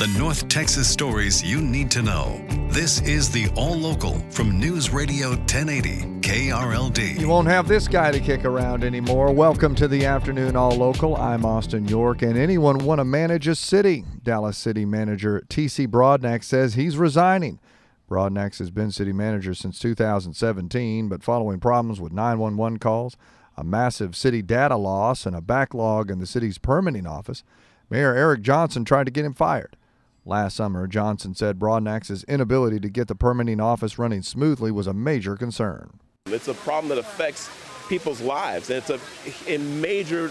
The North Texas stories you need to know. This is the All Local from News Radio 1080 KRLD. You won't have this guy to kick around anymore. Welcome to the afternoon all local. I'm Austin York, and anyone want to manage a city? Dallas City Manager TC Broadnax says he's resigning. Broadnax has been city manager since 2017, but following problems with 911 calls, a massive city data loss, and a backlog in the city's permitting office, Mayor Eric Johnson tried to get him fired. Last summer, Johnson said Broadnax's inability to get the permitting office running smoothly was a major concern. It's a problem that affects people's lives, and it's a, a major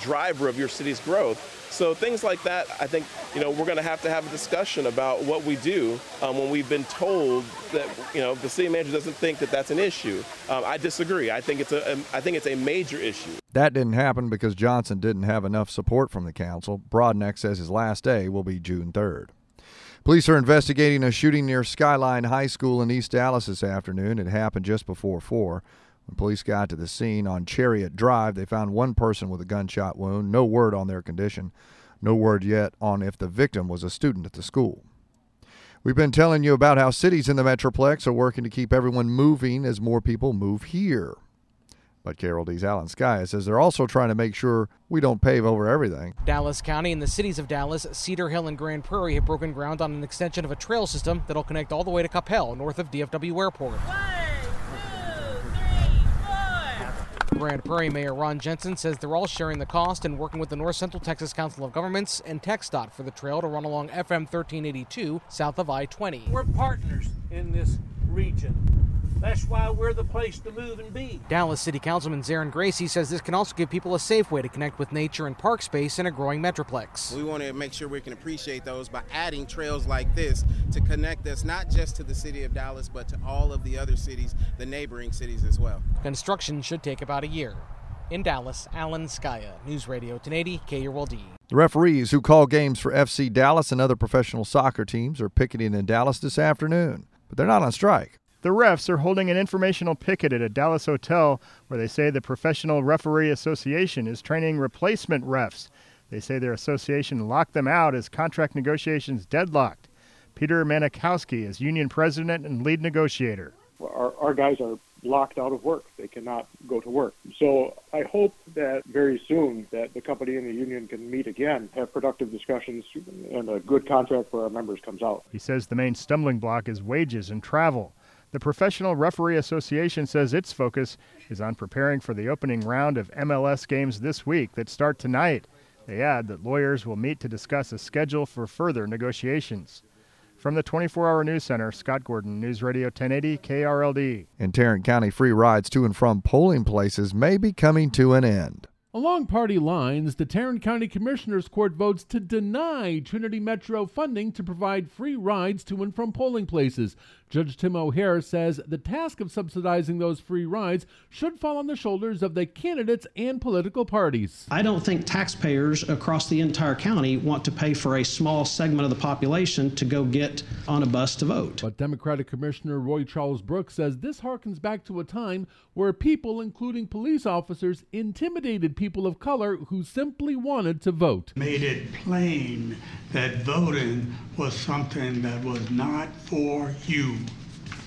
driver of your city's growth. So things like that, I think, you know, we're going to have to have a discussion about what we do um, when we've been told that, you know, the city manager doesn't think that that's an issue. Um, I disagree. I think it's a, I think it's a major issue. That didn't happen because Johnson didn't have enough support from the council. Broadnax says his last day will be June 3rd. Police are investigating a shooting near Skyline High School in East Dallas this afternoon. It happened just before 4. When police got to the scene on Chariot Drive, they found one person with a gunshot wound. No word on their condition. No word yet on if the victim was a student at the school. We've been telling you about how cities in the Metroplex are working to keep everyone moving as more people move here. But KRLD's Alan Scaia says they're also trying to make sure we don't pave over everything. Dallas County and the cities of Dallas, Cedar Hill, and Grand Prairie have broken ground on an extension of a trail system that'll connect all the way to Coppell, north of DFW Airport. Grand Prairie Mayor Ron Jensen says they're all sharing the cost and working with the North Central Texas Council of Governments and TxDOT for the trail to run along FM 1382 south of I 20. We're partners in this region. That's why we're the place to move and be. Dallas City Councilman Zarin Gracey says this can also give people a safe way to connect with nature and park space in a growing metroplex. We want to make sure we can appreciate those by adding trails like this to connect us not just to the city of Dallas, but to all of the other cities, the neighboring cities as well. Construction should take about a year. In Dallas, Alan Scaia, News Radio 1080 KRLD. The referees who call games for FC Dallas and other professional soccer teams are picketing in Dallas this afternoon, but they're not on strike. The refs are holding an informational picket at a Dallas hotel where they say the Professional Referee Association is training replacement refs. They say their association locked them out as contract negotiations deadlocked. Peter Manikowski is union president and lead negotiator. Our, our guys are locked out of work. They cannot go to work. So I hope that very soon that the company and the union can meet again, have productive discussions, and a good contract for our members comes out. He says the main stumbling block is wages and travel. The Professional Referee Association says its focus is on preparing for the opening round of MLS games this week that start tonight. They add that lawyers will meet to discuss a schedule for further negotiations. From the 24 hour news center, Scott Gordon, News Radio 1080 KRLD. In Tarrant County, free rides to and from polling places may be coming to an end. Along party lines, the Tarrant County Commissioners Court votes to deny Trinity Metro funding to provide free rides to and from polling places. Judge Tim O'Hare says the task of subsidizing those free rides should fall on the shoulders of the candidates and political parties. I don't think taxpayers across the entire county want to pay for a small segment of the population to go get on a bus to vote. But Democratic Commissioner Roy Charles Brooks says this harkens back to a time where people, including police officers, intimidated people of color who simply wanted to vote. Made it plain that voting was something that was not for you,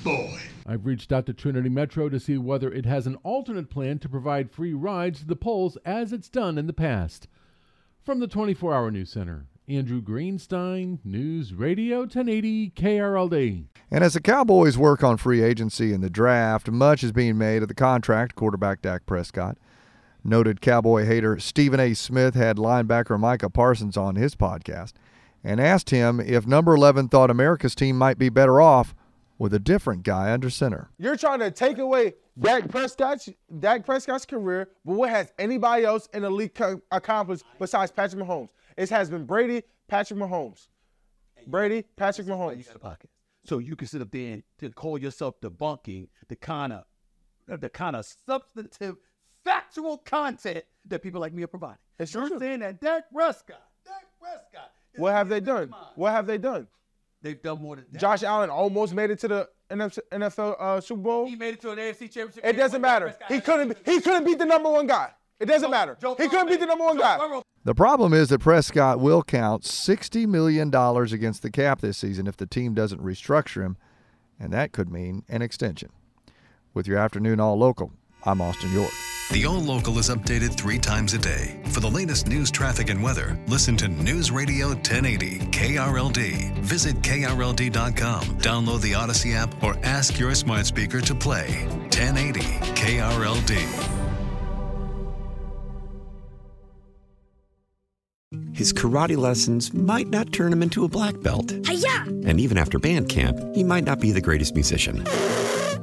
boy. I've reached out to Trinity Metro to see whether it has an alternate plan to provide free rides to the polls as it's done in the past. From the 24 Hour News Center Andrew Greenstein, News Radio 1080 KRLD. And as the Cowboys work on free agency and the draft, much is being made of the contract quarterback Dak Prescott. Noted Cowboy hater Stephen A. Smith had linebacker Micah Parsons on his podcast and asked him if number 11 thought America's team might be better off with a different guy under center. You're trying to take away Dak Prescott's Dak Prescott's career, but what has anybody else in the league co- accomplished besides Patrick Mahomes? It has been Brady, Patrick Mahomes. Brady, Patrick Mahomes. So you can sit up there and to call yourself debunking the kind of the kind of substantive, factual content that people like me are providing. It's You're true. saying that Dak Prescott, Dak Prescott, What have they done? What have they done? they've done more than that. Josh Allen almost made it to the NFL uh, Super Bowl. He made it to an AFC championship. It doesn't matter. He couldn't. He couldn't beat the number one guy. It doesn't matter. He couldn't beat the number one guy. The problem is that Prescott will count $60 million against the cap this season if the team doesn't restructure him, and that could mean an extension. With your afternoon all local, I'm Austin York. The All Local is updated three times a day. For the latest news, traffic, and weather, listen to News Radio 1080 KRLD. Visit KRLD.com, download the Audacy app, or ask your smart speaker to play 1080 KRLD. His karate lessons might not turn him into a black belt. Hiya! And even after band camp, he might not be the greatest musician.